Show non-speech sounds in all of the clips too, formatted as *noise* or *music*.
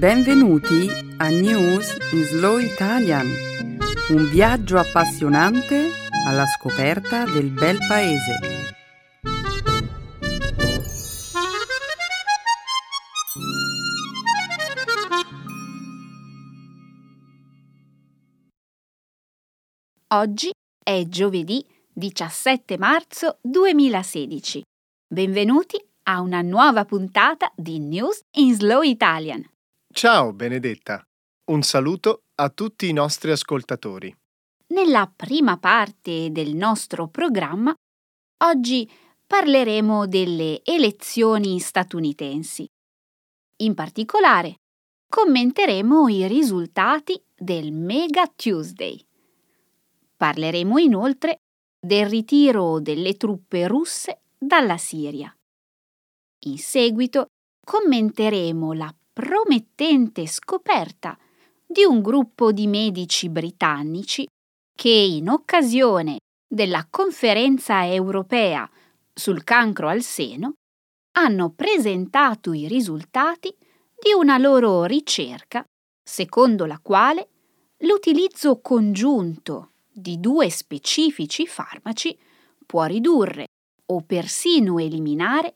Benvenuti a News in Slow Italian, un viaggio appassionante alla scoperta del bel paese. Oggi è giovedì 17 marzo 2016. Benvenuti a una nuova puntata di News in Slow Italian. Ciao Benedetta, un saluto a tutti i nostri ascoltatori. Nella prima parte del nostro programma, oggi parleremo delle elezioni statunitensi. In particolare, commenteremo i risultati del Mega Tuesday. Parleremo inoltre del ritiro delle truppe russe dalla Siria. In seguito commenteremo la promettente scoperta di un gruppo di medici britannici che in occasione della conferenza europea sul cancro al seno hanno presentato i risultati di una loro ricerca secondo la quale l'utilizzo congiunto di due specifici farmaci può ridurre o persino eliminare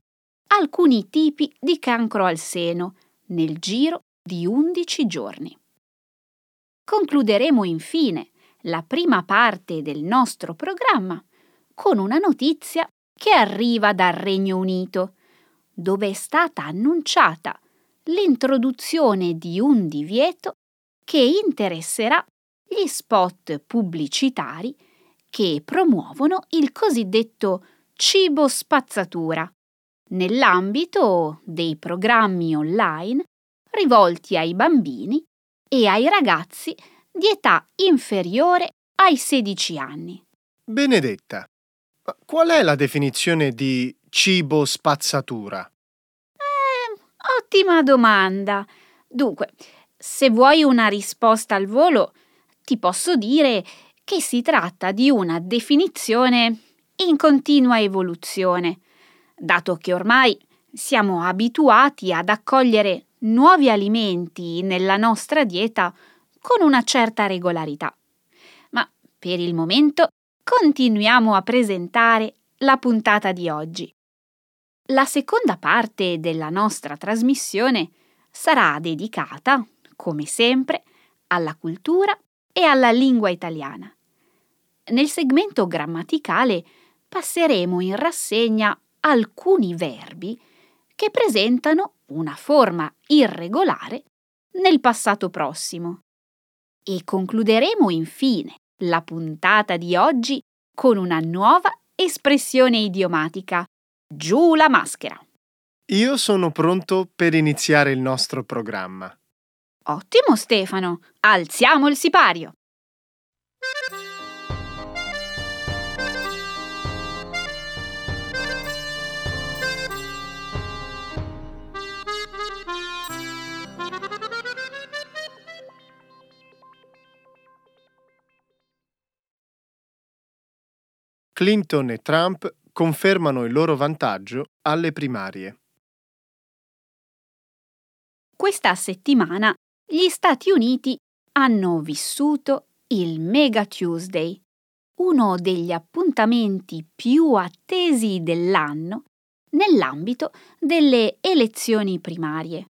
alcuni tipi di cancro al seno nel giro di 11 giorni. Concluderemo infine la prima parte del nostro programma con una notizia che arriva dal Regno Unito, dove è stata annunciata l'introduzione di un divieto che interesserà gli spot pubblicitari che promuovono il cosiddetto cibo spazzatura, nell'ambito dei programmi online rivolti ai bambini e ai ragazzi di età inferiore ai 16 anni. Benedetta, qual è la definizione di cibo spazzatura? Eh, ottima domanda. Dunque, se vuoi una risposta al volo, ti posso dire che si tratta di una definizione in continua evoluzione dato che ormai siamo abituati ad accogliere nuovi alimenti nella nostra dieta con una certa regolarità. Ma per il momento continuiamo a presentare la puntata di oggi. La seconda parte della nostra trasmissione sarà dedicata, come sempre, alla cultura e alla lingua italiana. Nel segmento grammaticale passeremo in rassegna alcuni verbi che presentano una forma irregolare nel passato prossimo. E concluderemo infine la puntata di oggi con una nuova espressione idiomatica. Giù la maschera. Io sono pronto per iniziare il nostro programma. Ottimo Stefano, alziamo il sipario. Clinton e Trump confermano il loro vantaggio alle primarie. Questa settimana gli Stati Uniti hanno vissuto il Mega Tuesday, uno degli appuntamenti più attesi dell'anno nell'ambito delle elezioni primarie.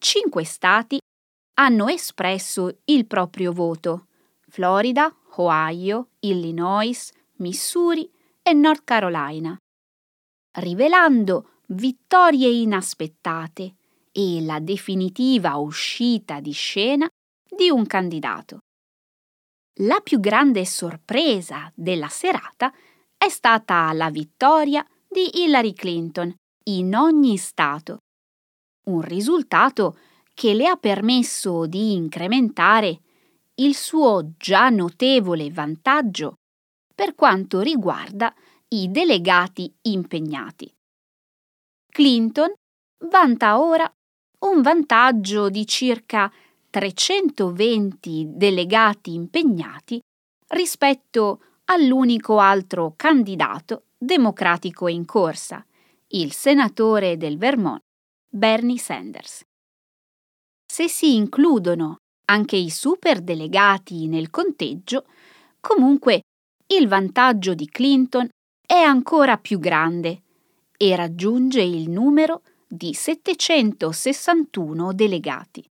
Cinque stati hanno espresso il proprio voto: Florida, Ohio, Illinois, Missouri e North Carolina, rivelando vittorie inaspettate e la definitiva uscita di scena di un candidato. La più grande sorpresa della serata è stata la vittoria di Hillary Clinton in ogni Stato, un risultato che le ha permesso di incrementare il suo già notevole vantaggio per quanto riguarda i delegati impegnati. Clinton vanta ora un vantaggio di circa 320 delegati impegnati rispetto all'unico altro candidato democratico in corsa, il senatore del Vermont Bernie Sanders. se si includono anche i superdelegati nel conteggio, comunque il vantaggio di Clinton è ancora più grande e raggiunge il numero di 761 delegati.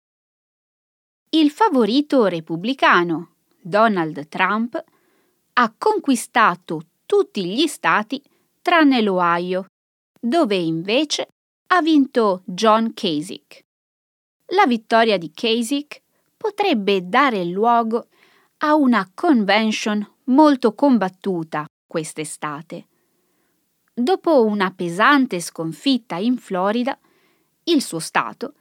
Il favorito repubblicano, Donald Trump, ha conquistato tutti gli stati tranne l'Ohio, dove invece ha vinto John Kasich. La vittoria di Kasich potrebbe dare luogo a una convention molto combattuta quest'estate. Dopo una pesante sconfitta in Florida, il suo Stato,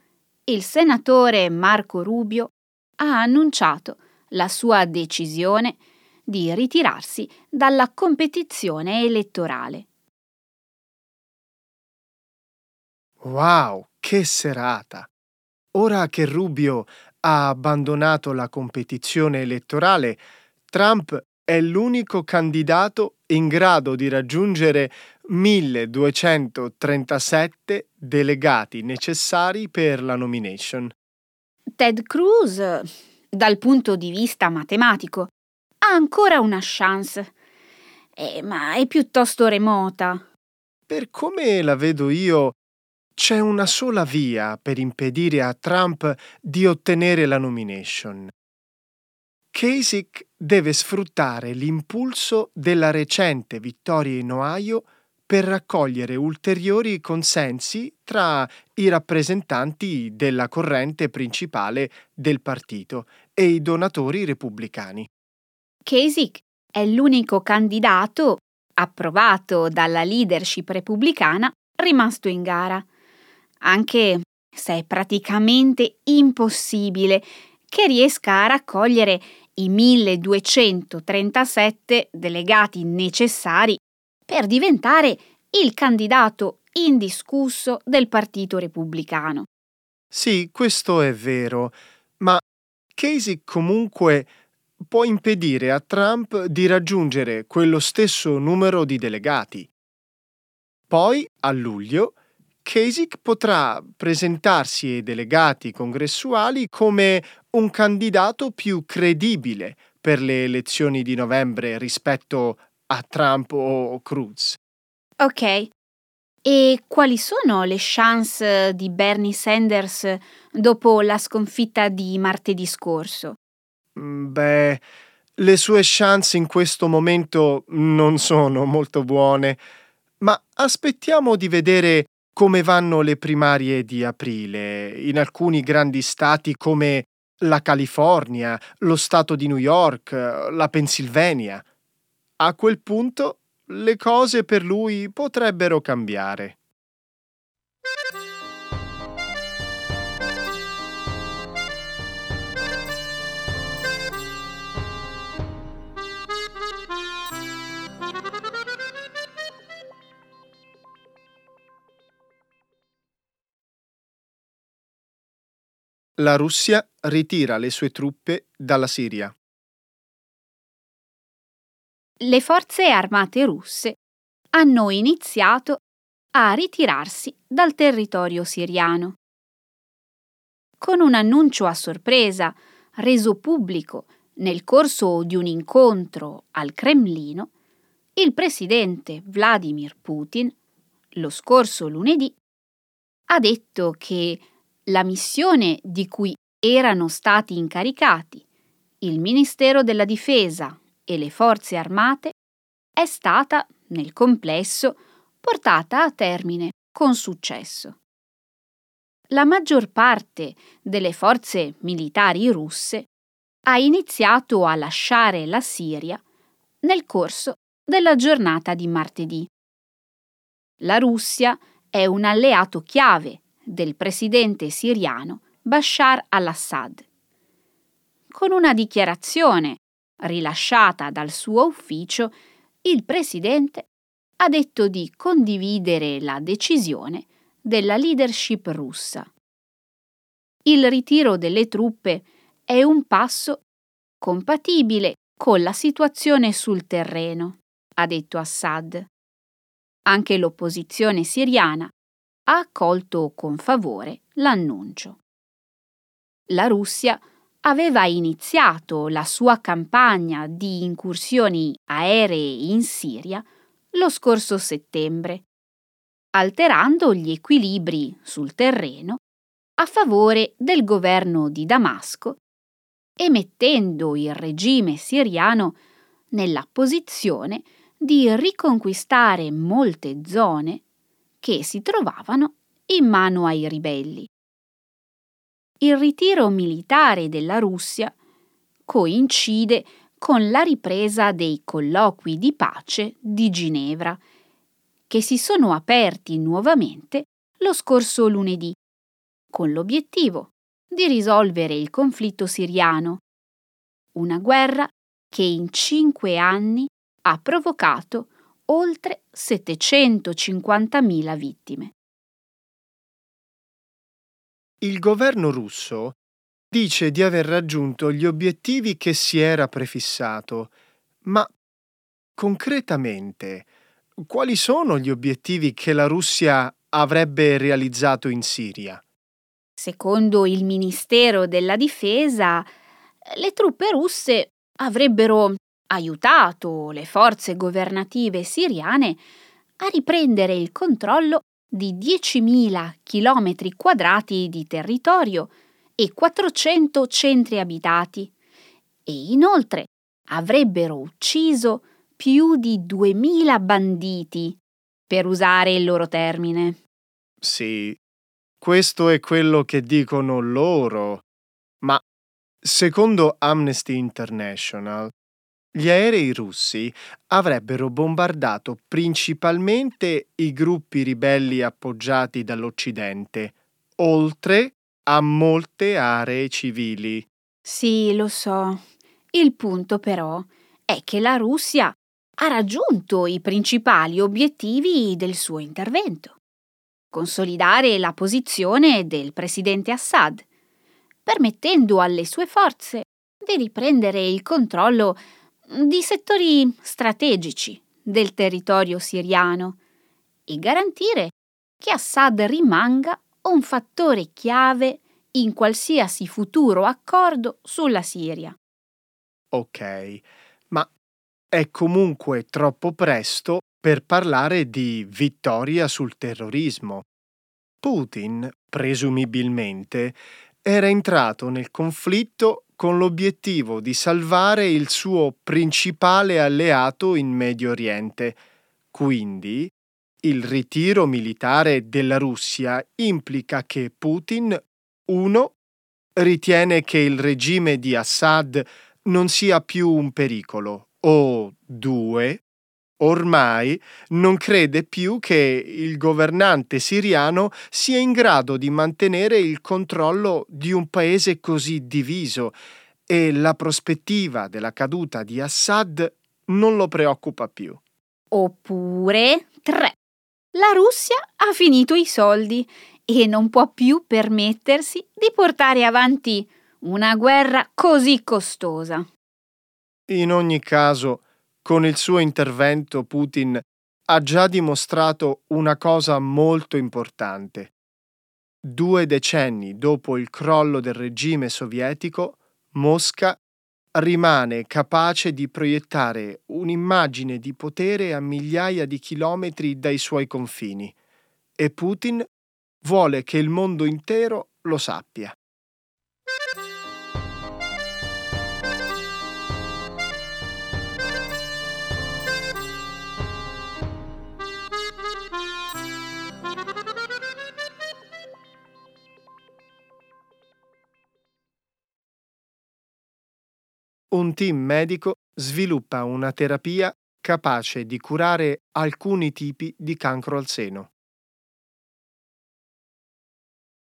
il senatore Marco Rubio ha annunciato la sua decisione di ritirarsi dalla competizione elettorale. Wow, che serata! Ora che Rubio ha abbandonato la competizione elettorale, Trump è l'unico candidato in grado di raggiungere 1237 delegati necessari per la nomination. Ted Cruz, dal punto di vista matematico, ha ancora una chance, eh, ma è piuttosto remota. Per come la vedo io, c'è una sola via per impedire a Trump di ottenere la nomination. Kasich deve sfruttare l'impulso della recente vittoria in Ohio per raccogliere ulteriori consensi tra i rappresentanti della corrente principale del partito e i donatori repubblicani. Kasich è l'unico candidato approvato dalla leadership repubblicana rimasto in gara anche se è praticamente impossibile che riesca a raccogliere i 1237 delegati necessari per diventare il candidato indiscusso del Partito Repubblicano. Sì, questo è vero, ma Casey comunque può impedire a Trump di raggiungere quello stesso numero di delegati. Poi, a luglio, Kasich potrà presentarsi ai delegati congressuali come un candidato più credibile per le elezioni di novembre rispetto a Trump o Cruz. Ok. E quali sono le chance di Bernie Sanders dopo la sconfitta di martedì scorso? Mm, beh, le sue chance in questo momento non sono molto buone, ma aspettiamo di vedere come vanno le primarie di aprile in alcuni grandi stati come la California, lo stato di New York, la Pennsylvania. A quel punto le cose per lui potrebbero cambiare. La Russia ritira le sue truppe dalla Siria. Le forze armate russe hanno iniziato a ritirarsi dal territorio siriano. Con un annuncio a sorpresa reso pubblico nel corso di un incontro al Cremlino, il presidente Vladimir Putin, lo scorso lunedì, ha detto che la missione di cui erano stati incaricati il Ministero della Difesa e le Forze Armate è stata, nel complesso, portata a termine con successo. La maggior parte delle forze militari russe ha iniziato a lasciare la Siria nel corso della giornata di martedì. La Russia è un alleato chiave del presidente siriano Bashar al-Assad. Con una dichiarazione rilasciata dal suo ufficio, il presidente ha detto di condividere la decisione della leadership russa. Il ritiro delle truppe è un passo compatibile con la situazione sul terreno, ha detto Assad. Anche l'opposizione siriana ha accolto con favore l'annuncio. la Russia aveva iniziato la sua campagna di incursioni aeree in Siria lo scorso settembre, alterando gli equilibri sul terreno a favore del governo di Damasco e mettendo il regime siriano nella posizione di riconquistare molte zone che si trovavano in mano ai ribelli. Il ritiro militare della Russia coincide con la ripresa dei colloqui di pace di Ginevra, che si sono aperti nuovamente lo scorso lunedì, con l'obiettivo di risolvere il conflitto siriano, una guerra che in cinque anni ha provocato oltre 750.000 vittime. Il governo russo dice di aver raggiunto gli obiettivi che si era prefissato, ma concretamente quali sono gli obiettivi che la Russia avrebbe realizzato in Siria? Secondo il Ministero della Difesa, le truppe russe avrebbero aiutato le forze governative siriane a riprendere il controllo di 10.000 km quadrati di territorio e 400 centri abitati e inoltre avrebbero ucciso più di 2.000 banditi, per usare il loro termine. Sì, questo è quello che dicono loro. Ma secondo Amnesty International, gli aerei russi avrebbero bombardato principalmente i gruppi ribelli appoggiati dall'Occidente, oltre a molte aree civili. Sì, lo so. Il punto però è che la Russia ha raggiunto i principali obiettivi del suo intervento. Consolidare la posizione del presidente Assad, permettendo alle sue forze di riprendere il controllo di settori strategici del territorio siriano e garantire che Assad rimanga un fattore chiave in qualsiasi futuro accordo sulla Siria. Ok, ma è comunque troppo presto per parlare di vittoria sul terrorismo. Putin, presumibilmente, era entrato nel conflitto con l'obiettivo di salvare il suo principale alleato in Medio Oriente. Quindi il ritiro militare della Russia implica che Putin 1. ritiene che il regime di Assad non sia più un pericolo o 2 ormai non crede più che il governante siriano sia in grado di mantenere il controllo di un paese così diviso e la prospettiva della caduta di Assad non lo preoccupa più. Oppure 3. La Russia ha finito i soldi e non può più permettersi di portare avanti una guerra così costosa. In ogni caso, con il suo intervento Putin ha già dimostrato una cosa molto importante. Due decenni dopo il crollo del regime sovietico, Mosca rimane capace di proiettare un'immagine di potere a migliaia di chilometri dai suoi confini e Putin vuole che il mondo intero lo sappia. Un team medico sviluppa una terapia capace di curare alcuni tipi di cancro al seno.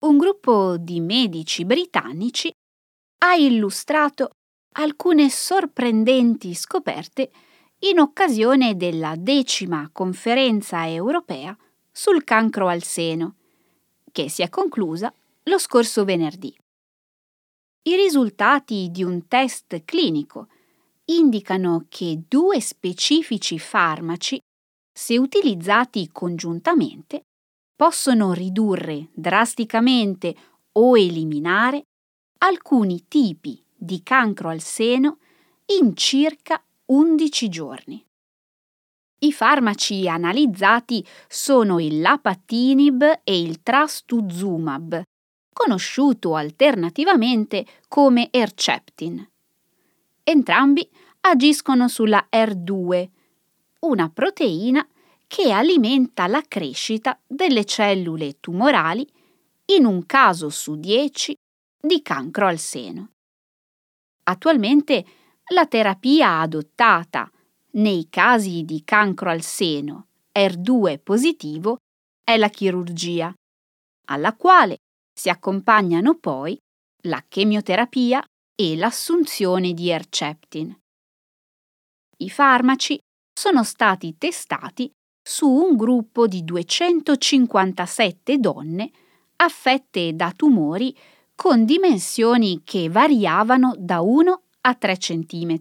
Un gruppo di medici britannici ha illustrato alcune sorprendenti scoperte in occasione della decima conferenza europea sul cancro al seno, che si è conclusa lo scorso venerdì. I risultati di un test clinico indicano che due specifici farmaci, se utilizzati congiuntamente, possono ridurre drasticamente o eliminare alcuni tipi di cancro al seno in circa 11 giorni. I farmaci analizzati sono il Lapatinib e il Trastuzumab, conosciuto alternativamente come Erceptin. Entrambi agiscono sulla R2, una proteina che alimenta la crescita delle cellule tumorali in un caso su 10 di cancro al seno. Attualmente la terapia adottata nei casi di cancro al seno R2 positivo è la chirurgia, alla quale si accompagnano poi la chemioterapia e l'assunzione di Erceptin. I farmaci sono stati testati su un gruppo di 257 donne affette da tumori con dimensioni che variavano da 1 a 3 cm.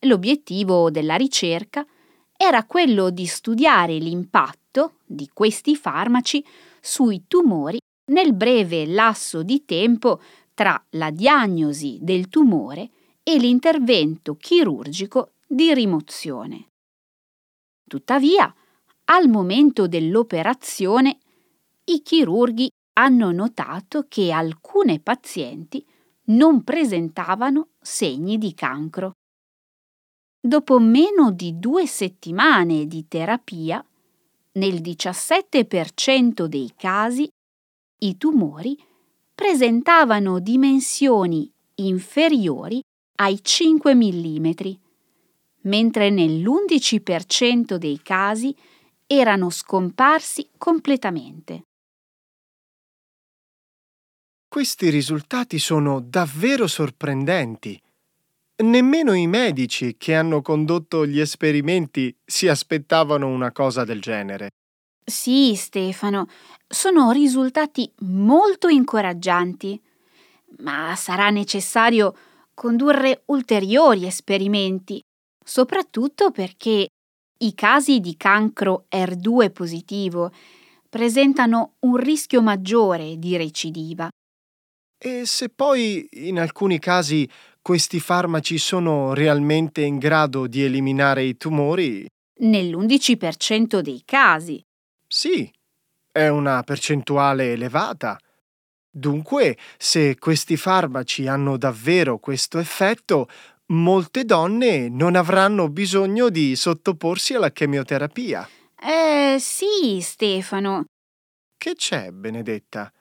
L'obiettivo della ricerca era quello di studiare l'impatto di questi farmaci sui tumori nel breve lasso di tempo tra la diagnosi del tumore e l'intervento chirurgico di rimozione. Tuttavia, al momento dell'operazione, i chirurghi hanno notato che alcune pazienti non presentavano segni di cancro. Dopo meno di due settimane di terapia, nel 17% dei casi i tumori presentavano dimensioni inferiori ai 5 mm, mentre nell'11% dei casi erano scomparsi completamente. Questi risultati sono davvero sorprendenti. Nemmeno i medici che hanno condotto gli esperimenti si aspettavano una cosa del genere. Sì, Stefano, sono risultati molto incoraggianti, ma sarà necessario condurre ulteriori esperimenti, soprattutto perché i casi di cancro R2 positivo presentano un rischio maggiore di recidiva. E se poi in alcuni casi questi farmaci sono realmente in grado di eliminare i tumori? Nell'11% dei casi. Sì, è una percentuale elevata. Dunque, se questi farmaci hanno davvero questo effetto, molte donne non avranno bisogno di sottoporsi alla chemioterapia. Eh sì, Stefano. Che c'è, Benedetta?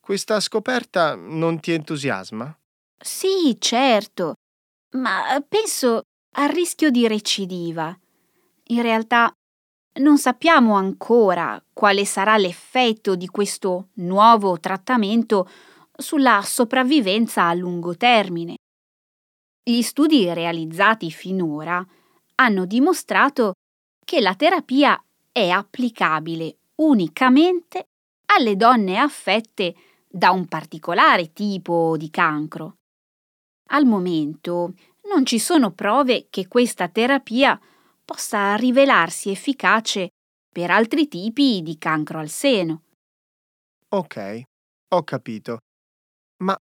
Questa scoperta non ti entusiasma? Sì, certo, ma penso al rischio di recidiva. In realtà non sappiamo ancora quale sarà l'effetto di questo nuovo trattamento sulla sopravvivenza a lungo termine. Gli studi realizzati finora hanno dimostrato che la terapia è applicabile unicamente alle donne affette da un particolare tipo di cancro. Al momento non ci sono prove che questa terapia possa rivelarsi efficace per altri tipi di cancro al seno. Ok, ho capito. Ma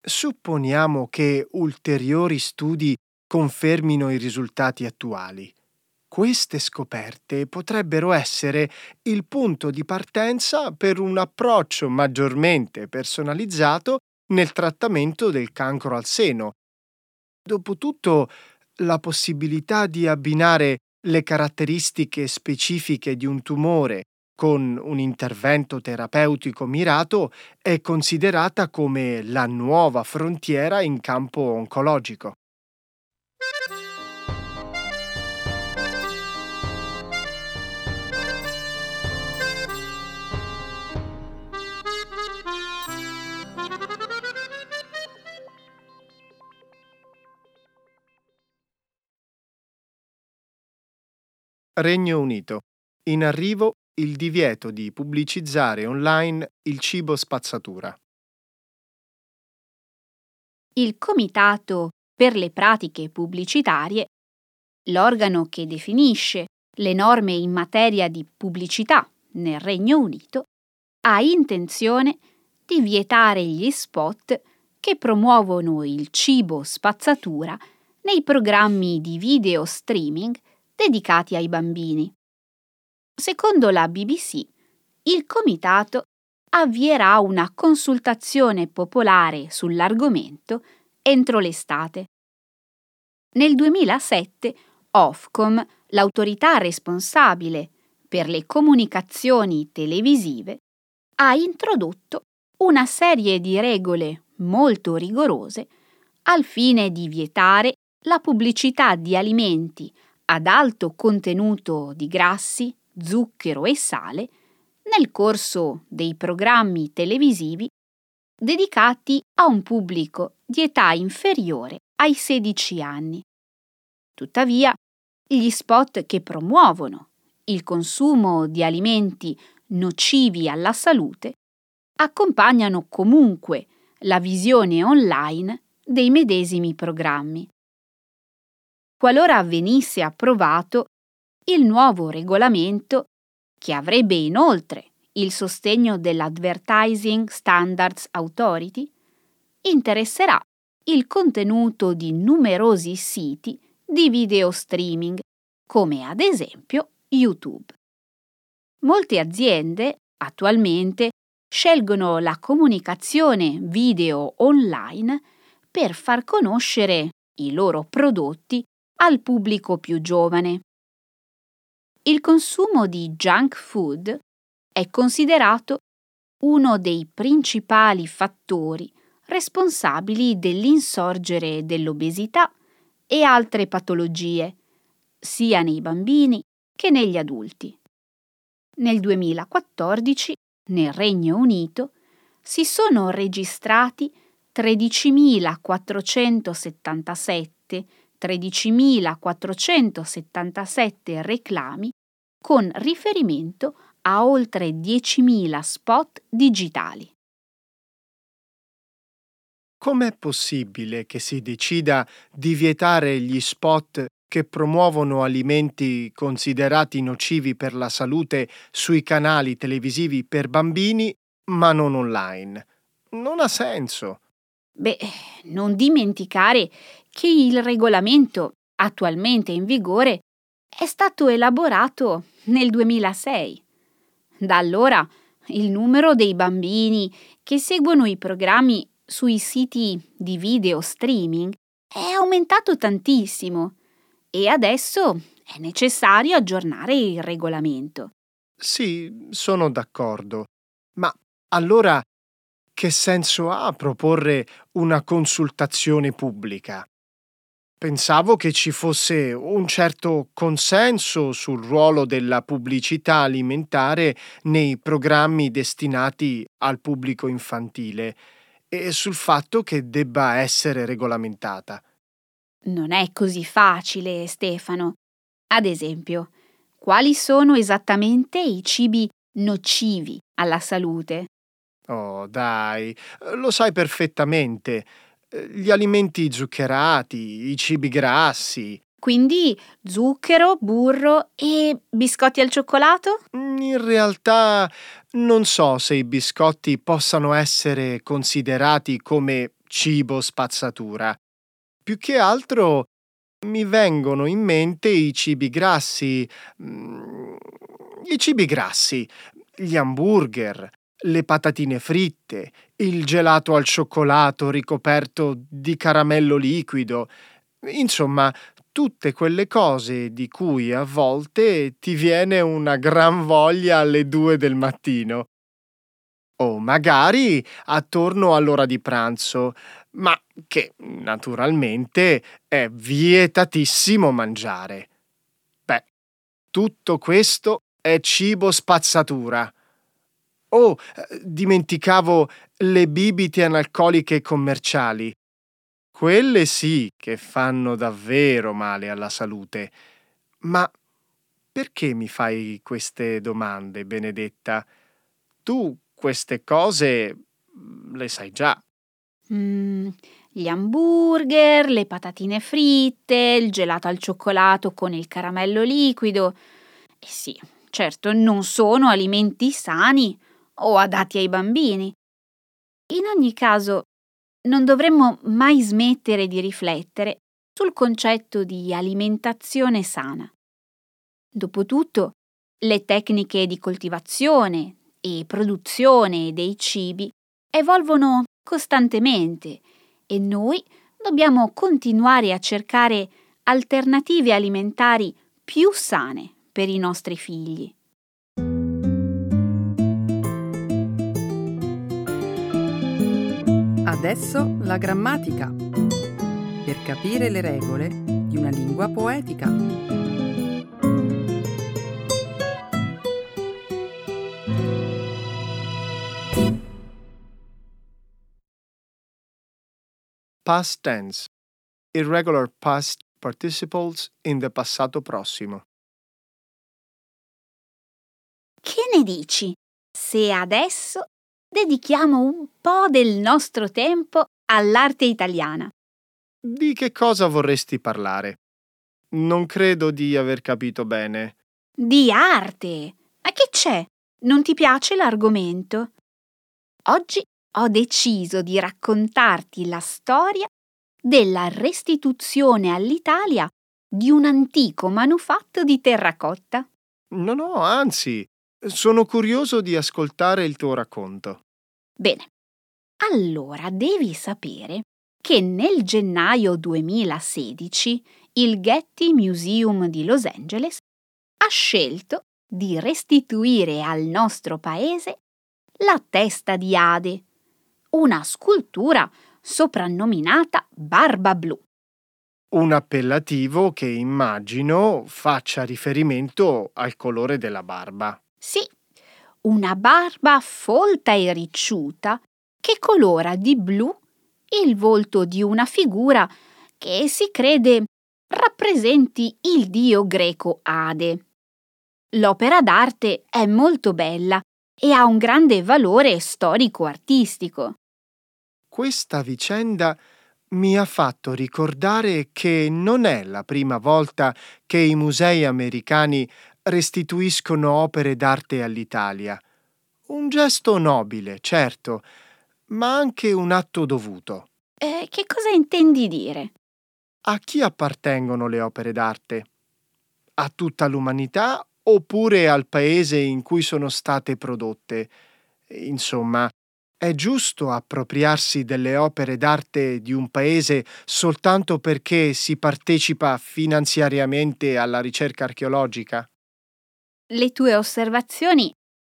supponiamo che ulteriori studi confermino i risultati attuali. Queste scoperte potrebbero essere il punto di partenza per un approccio maggiormente personalizzato nel trattamento del cancro al seno. Dopotutto, la possibilità di abbinare le caratteristiche specifiche di un tumore con un intervento terapeutico mirato è considerata come la nuova frontiera in campo oncologico. Regno Unito. In arrivo il divieto di pubblicizzare online il cibo spazzatura. Il Comitato per le pratiche pubblicitarie, l'organo che definisce le norme in materia di pubblicità nel Regno Unito, ha intenzione di vietare gli spot che promuovono il cibo spazzatura nei programmi di video streaming dedicati ai bambini. Secondo la BBC, il comitato avvierà una consultazione popolare sull'argomento entro l'estate. Nel 2007 Ofcom, l'autorità responsabile per le comunicazioni televisive, ha introdotto una serie di regole molto rigorose al fine di vietare la pubblicità di alimenti ad alto contenuto di grassi, zucchero e sale nel corso dei programmi televisivi dedicati a un pubblico di età inferiore ai 16 anni. Tuttavia, gli spot che promuovono il consumo di alimenti nocivi alla salute accompagnano comunque la visione online dei medesimi programmi. Qualora venisse approvato, il nuovo regolamento, che avrebbe inoltre il sostegno dell'Advertising Standards Authority, interesserà il contenuto di numerosi siti di video streaming, come ad esempio YouTube. Molte aziende attualmente scelgono la comunicazione video online per far conoscere i loro prodotti al pubblico più giovane. Il consumo di junk food è considerato uno dei principali fattori responsabili dell'insorgere dell'obesità e altre patologie, sia nei bambini che negli adulti. Nel 2014, nel Regno Unito, si sono registrati 13.477 13.477 reclami con riferimento a oltre 10.000 spot digitali. Com'è possibile che si decida di vietare gli spot che promuovono alimenti considerati nocivi per la salute sui canali televisivi per bambini, ma non online? Non ha senso. Beh, non dimenticare che il regolamento attualmente in vigore è stato elaborato nel 2006. Da allora il numero dei bambini che seguono i programmi sui siti di video streaming è aumentato tantissimo e adesso è necessario aggiornare il regolamento. Sì, sono d'accordo. Ma allora che senso ha proporre una consultazione pubblica? Pensavo che ci fosse un certo consenso sul ruolo della pubblicità alimentare nei programmi destinati al pubblico infantile e sul fatto che debba essere regolamentata. Non è così facile, Stefano. Ad esempio, quali sono esattamente i cibi nocivi alla salute? Oh, dai, lo sai perfettamente. Gli alimenti zuccherati, i cibi grassi. Quindi zucchero, burro e biscotti al cioccolato? In realtà non so se i biscotti possano essere considerati come cibo spazzatura. Più che altro mi vengono in mente i cibi grassi. Mm, I cibi grassi, gli hamburger, le patatine fritte, il gelato al cioccolato ricoperto di caramello liquido, insomma, tutte quelle cose di cui a volte ti viene una gran voglia alle due del mattino. O magari attorno all'ora di pranzo, ma che naturalmente è vietatissimo mangiare. Beh, tutto questo è cibo spazzatura. Oh, dimenticavo le bibite analcoliche commerciali. Quelle sì che fanno davvero male alla salute. Ma perché mi fai queste domande, Benedetta? Tu queste cose le sai già. Mm, gli hamburger, le patatine fritte, il gelato al cioccolato con il caramello liquido. E sì, certo, non sono alimenti sani o adatti ai bambini. In ogni caso, non dovremmo mai smettere di riflettere sul concetto di alimentazione sana. Dopotutto, le tecniche di coltivazione e produzione dei cibi evolvono costantemente e noi dobbiamo continuare a cercare alternative alimentari più sane per i nostri figli. Adesso la grammatica. Per capire le regole di una lingua poetica. Past tense. Irregular past participles in the passato prossimo. Che ne dici se adesso dedichiamo un po' del nostro tempo all'arte italiana? Di che cosa vorresti parlare? Non credo di aver capito bene. Di arte! Ma che c'è? Non ti piace l'argomento? Oggi ho deciso di raccontarti la storia della restituzione all'Italia di un antico manufatto di terracotta. No, no, anzi, sono curioso di ascoltare il tuo racconto. Bene, allora devi sapere che nel gennaio 2016 il Getty Museum di Los Angeles ha scelto di restituire al nostro paese la testa di Ade, una scultura soprannominata Barba Blu. Un appellativo che immagino faccia riferimento al colore della barba. Sì, una barba folta e ricciuta che colora di blu il volto di una figura che si crede rappresenti il dio greco Ade. L'opera d'arte è molto bella e ha un grande valore storico-artistico. Questa vicenda mi ha fatto ricordare che non è la prima volta che i musei americani restituiscono opere d'arte all'Italia. Un gesto nobile, certo, ma anche un atto dovuto. Eh, che cosa intendi dire? A chi appartengono le opere d'arte? A tutta l'umanità oppure al paese in cui sono state prodotte? Insomma, è giusto appropriarsi delle opere d'arte di un paese soltanto perché si partecipa finanziariamente alla ricerca archeologica? Le tue osservazioni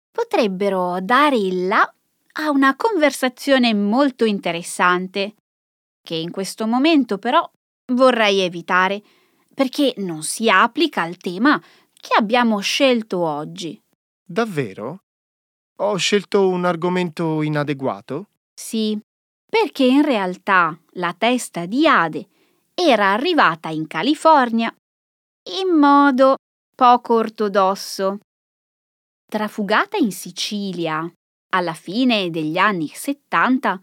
potrebbero dare il là a una conversazione molto interessante, che in questo momento però vorrei evitare, perché non si applica al tema che abbiamo scelto oggi. Davvero? Ho scelto un argomento inadeguato? Sì, perché in realtà la testa di Ade era arrivata in California in modo poco ortodosso. Trafugata in Sicilia alla fine degli anni 70,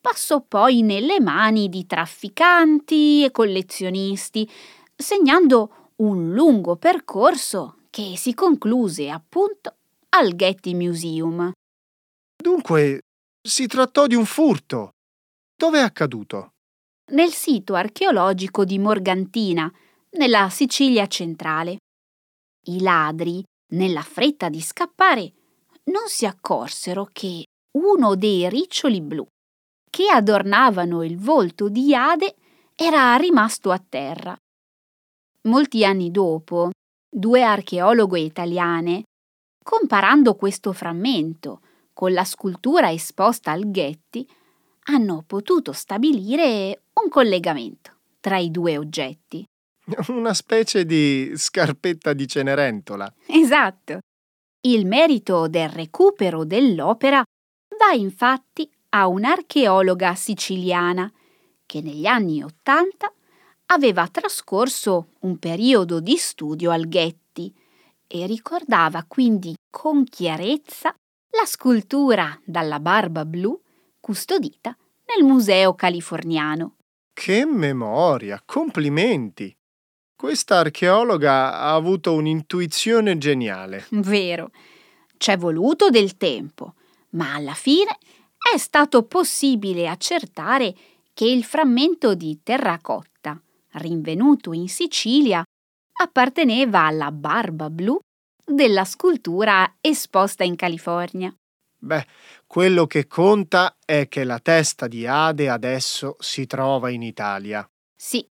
passò poi nelle mani di trafficanti e collezionisti, segnando un lungo percorso che si concluse appunto al Getty Museum. Dunque, si trattò di un furto. Dove è accaduto? Nel sito archeologico di Morgantina, nella Sicilia centrale. I ladri, nella fretta di scappare, non si accorsero che uno dei riccioli blu che adornavano il volto di Ade era rimasto a terra. Molti anni dopo, due archeologhe italiane Comparando questo frammento con la scultura esposta al Getty, hanno potuto stabilire un collegamento tra i due oggetti. *laughs* Una specie di scarpetta di Cenerentola. Esatto. Il merito del recupero dell'opera va infatti a un'archeologa siciliana che negli anni Ottanta aveva trascorso un periodo di studio al Getty e ricordava quindi con chiarezza la scultura dalla barba blu custodita nel Museo Californiano. Che memoria! Complimenti! Questa archeologa ha avuto un'intuizione geniale. Vero. C'è voluto del tempo, ma alla fine è stato possibile accertare che il frammento di terracotta, rinvenuto in Sicilia, apparteneva alla barba blu della scultura esposta in California. Beh, quello che conta è che la testa di Ade adesso si trova in Italia. Sì,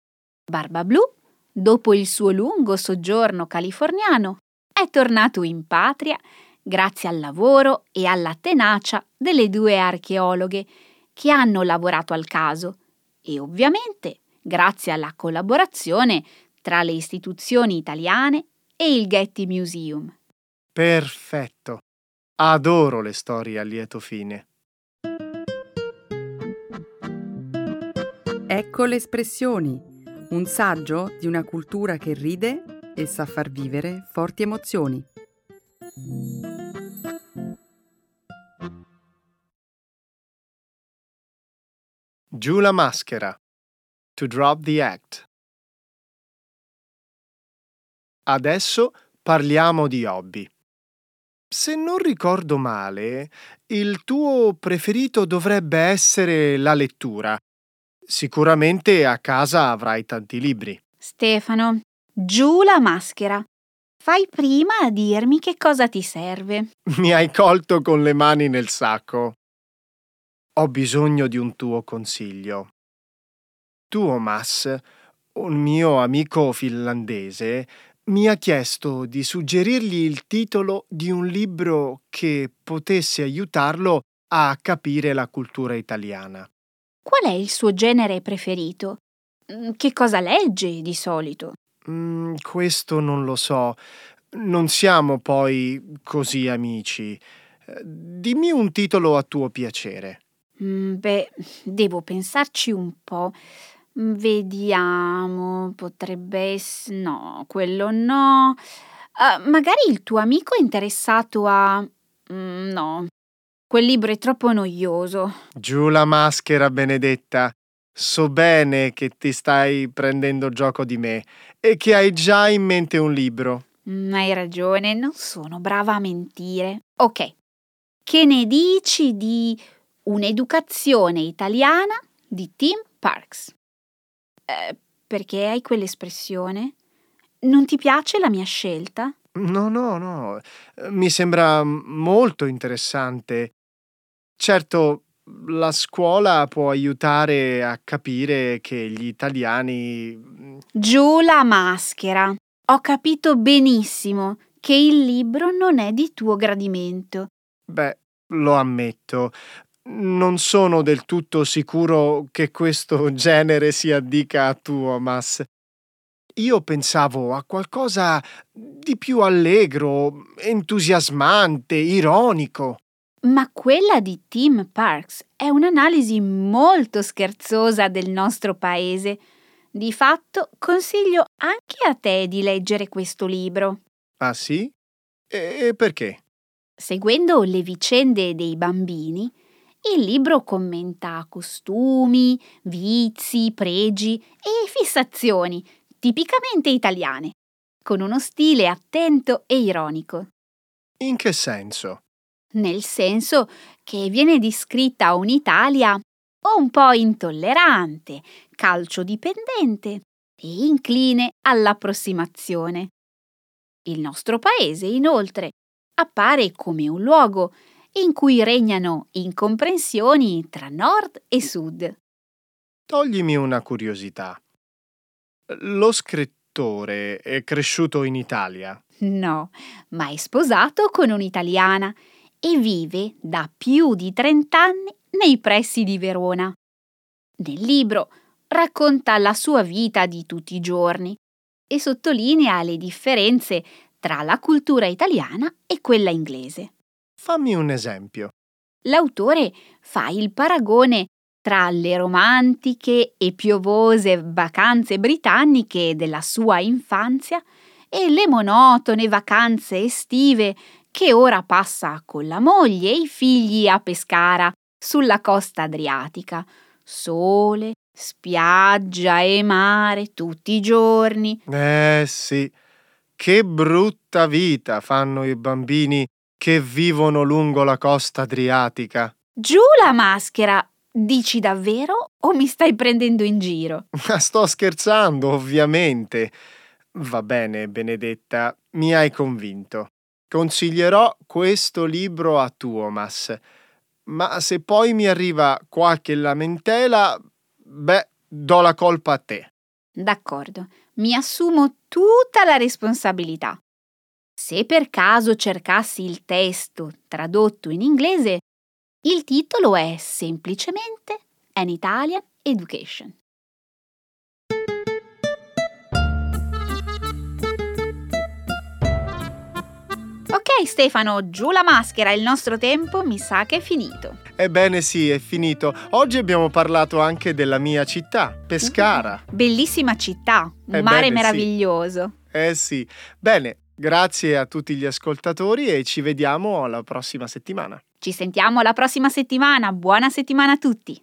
Barba Blu, dopo il suo lungo soggiorno californiano, è tornato in patria grazie al lavoro e alla tenacia delle due archeologhe che hanno lavorato al caso e ovviamente grazie alla collaborazione tra le istituzioni italiane e il Getty Museum. Perfetto. Adoro le storie a lieto fine. Ecco le espressioni, un saggio di una cultura che ride e sa far vivere forti emozioni. Giù la maschera. To drop the act. Adesso parliamo di hobby. Se non ricordo male, il tuo preferito dovrebbe essere la lettura. Sicuramente a casa avrai tanti libri. Stefano, giù la maschera. Fai prima a dirmi che cosa ti serve. *laughs* Mi hai colto con le mani nel sacco. Ho bisogno di un tuo consiglio. Tuomas, un mio amico finlandese, mi ha chiesto di suggerirgli il titolo di un libro che potesse aiutarlo a capire la cultura italiana. Qual è il suo genere preferito? Mm, Che cosa legge di solito? Mm, questo non lo so. Non siamo poi così amici. Eh, Dimmi un titolo a tuo piacere. Mm, Beh, devo pensarci un po'. Mm, Vediamo, potrebbe essere... No, quello no. Ah, magari il tuo amico è interessato a... Mm, No, quel libro è troppo noioso. Giù la maschera, Benedetta. So bene che ti stai prendendo gioco di me e che hai già in mente un libro. Mm, Hai ragione, non sono brava a mentire. Ok, che ne dici di un'educazione italiana di Tim Parks? Eh, perché hai quell'espressione? Non ti piace la mia scelta? No, no, no. Mi sembra molto interessante. Certo, la scuola può aiutare a capire che gli italiani... Giù la maschera. Ho capito benissimo che il libro non è di tuo gradimento. Beh, lo ammetto. Non sono del tutto sicuro che questo *laughs* genere si addica a Tuomas. Io pensavo a qualcosa di più allegro, entusiasmante, ironico. Ma quella di Tim Parks è un'analisi molto scherzosa del nostro paese. Di fatto consiglio anche a te di leggere questo libro. Ah sì? E perché? Seguendo le vicende dei bambini, il libro commenta costumi, vizi, pregi e fissazioni tipicamente italiane, con uno stile attento e ironico. In che senso? Nel senso che viene descritta un'Italia un po' intollerante, calciodipendente e incline all'approssimazione. Il nostro paese, inoltre, appare come un luogo in cui regnano incomprensioni tra nord e sud. Toglimi una curiosità. Lo scrittore è cresciuto in Italia? No, ma è sposato con un'italiana e vive da più di 30 anni nei pressi di Verona. Nel libro racconta la sua vita di tutti i giorni e sottolinea le differenze tra la cultura italiana e quella inglese. Fammi un esempio. L'autore fa il paragone tra le romantiche e piovose vacanze britanniche della sua infanzia e le monotone vacanze estive che ora passa con la moglie e i figli a Pescara, sulla costa adriatica. Sole, spiaggia e mare tutti i giorni. Eh sì, che brutta vita fanno i bambini che vivono lungo la costa adriatica. Giù la maschera! Dici davvero o mi stai prendendo in giro? Ma sto scherzando, ovviamente. Va bene, Benedetta, mi hai convinto. Consiglierò questo libro a Tuomas. Ma se poi mi arriva qualche lamentela, beh, do la colpa a te. D'accordo, mi assumo tutta la responsabilità. Se per caso cercassi il testo tradotto in inglese, il titolo è semplicemente An Italian Education. Stefano, giù la maschera, il nostro tempo mi sa che è finito. Ebbene sì, è finito. Oggi abbiamo parlato anche della mia città, Pescara. Bellissima città, un Ebbene mare sì. meraviglioso. Eh sì. Bene, grazie a tutti gli ascoltatori e ci vediamo alla prossima settimana. Ci sentiamo la prossima settimana, buona settimana a tutti!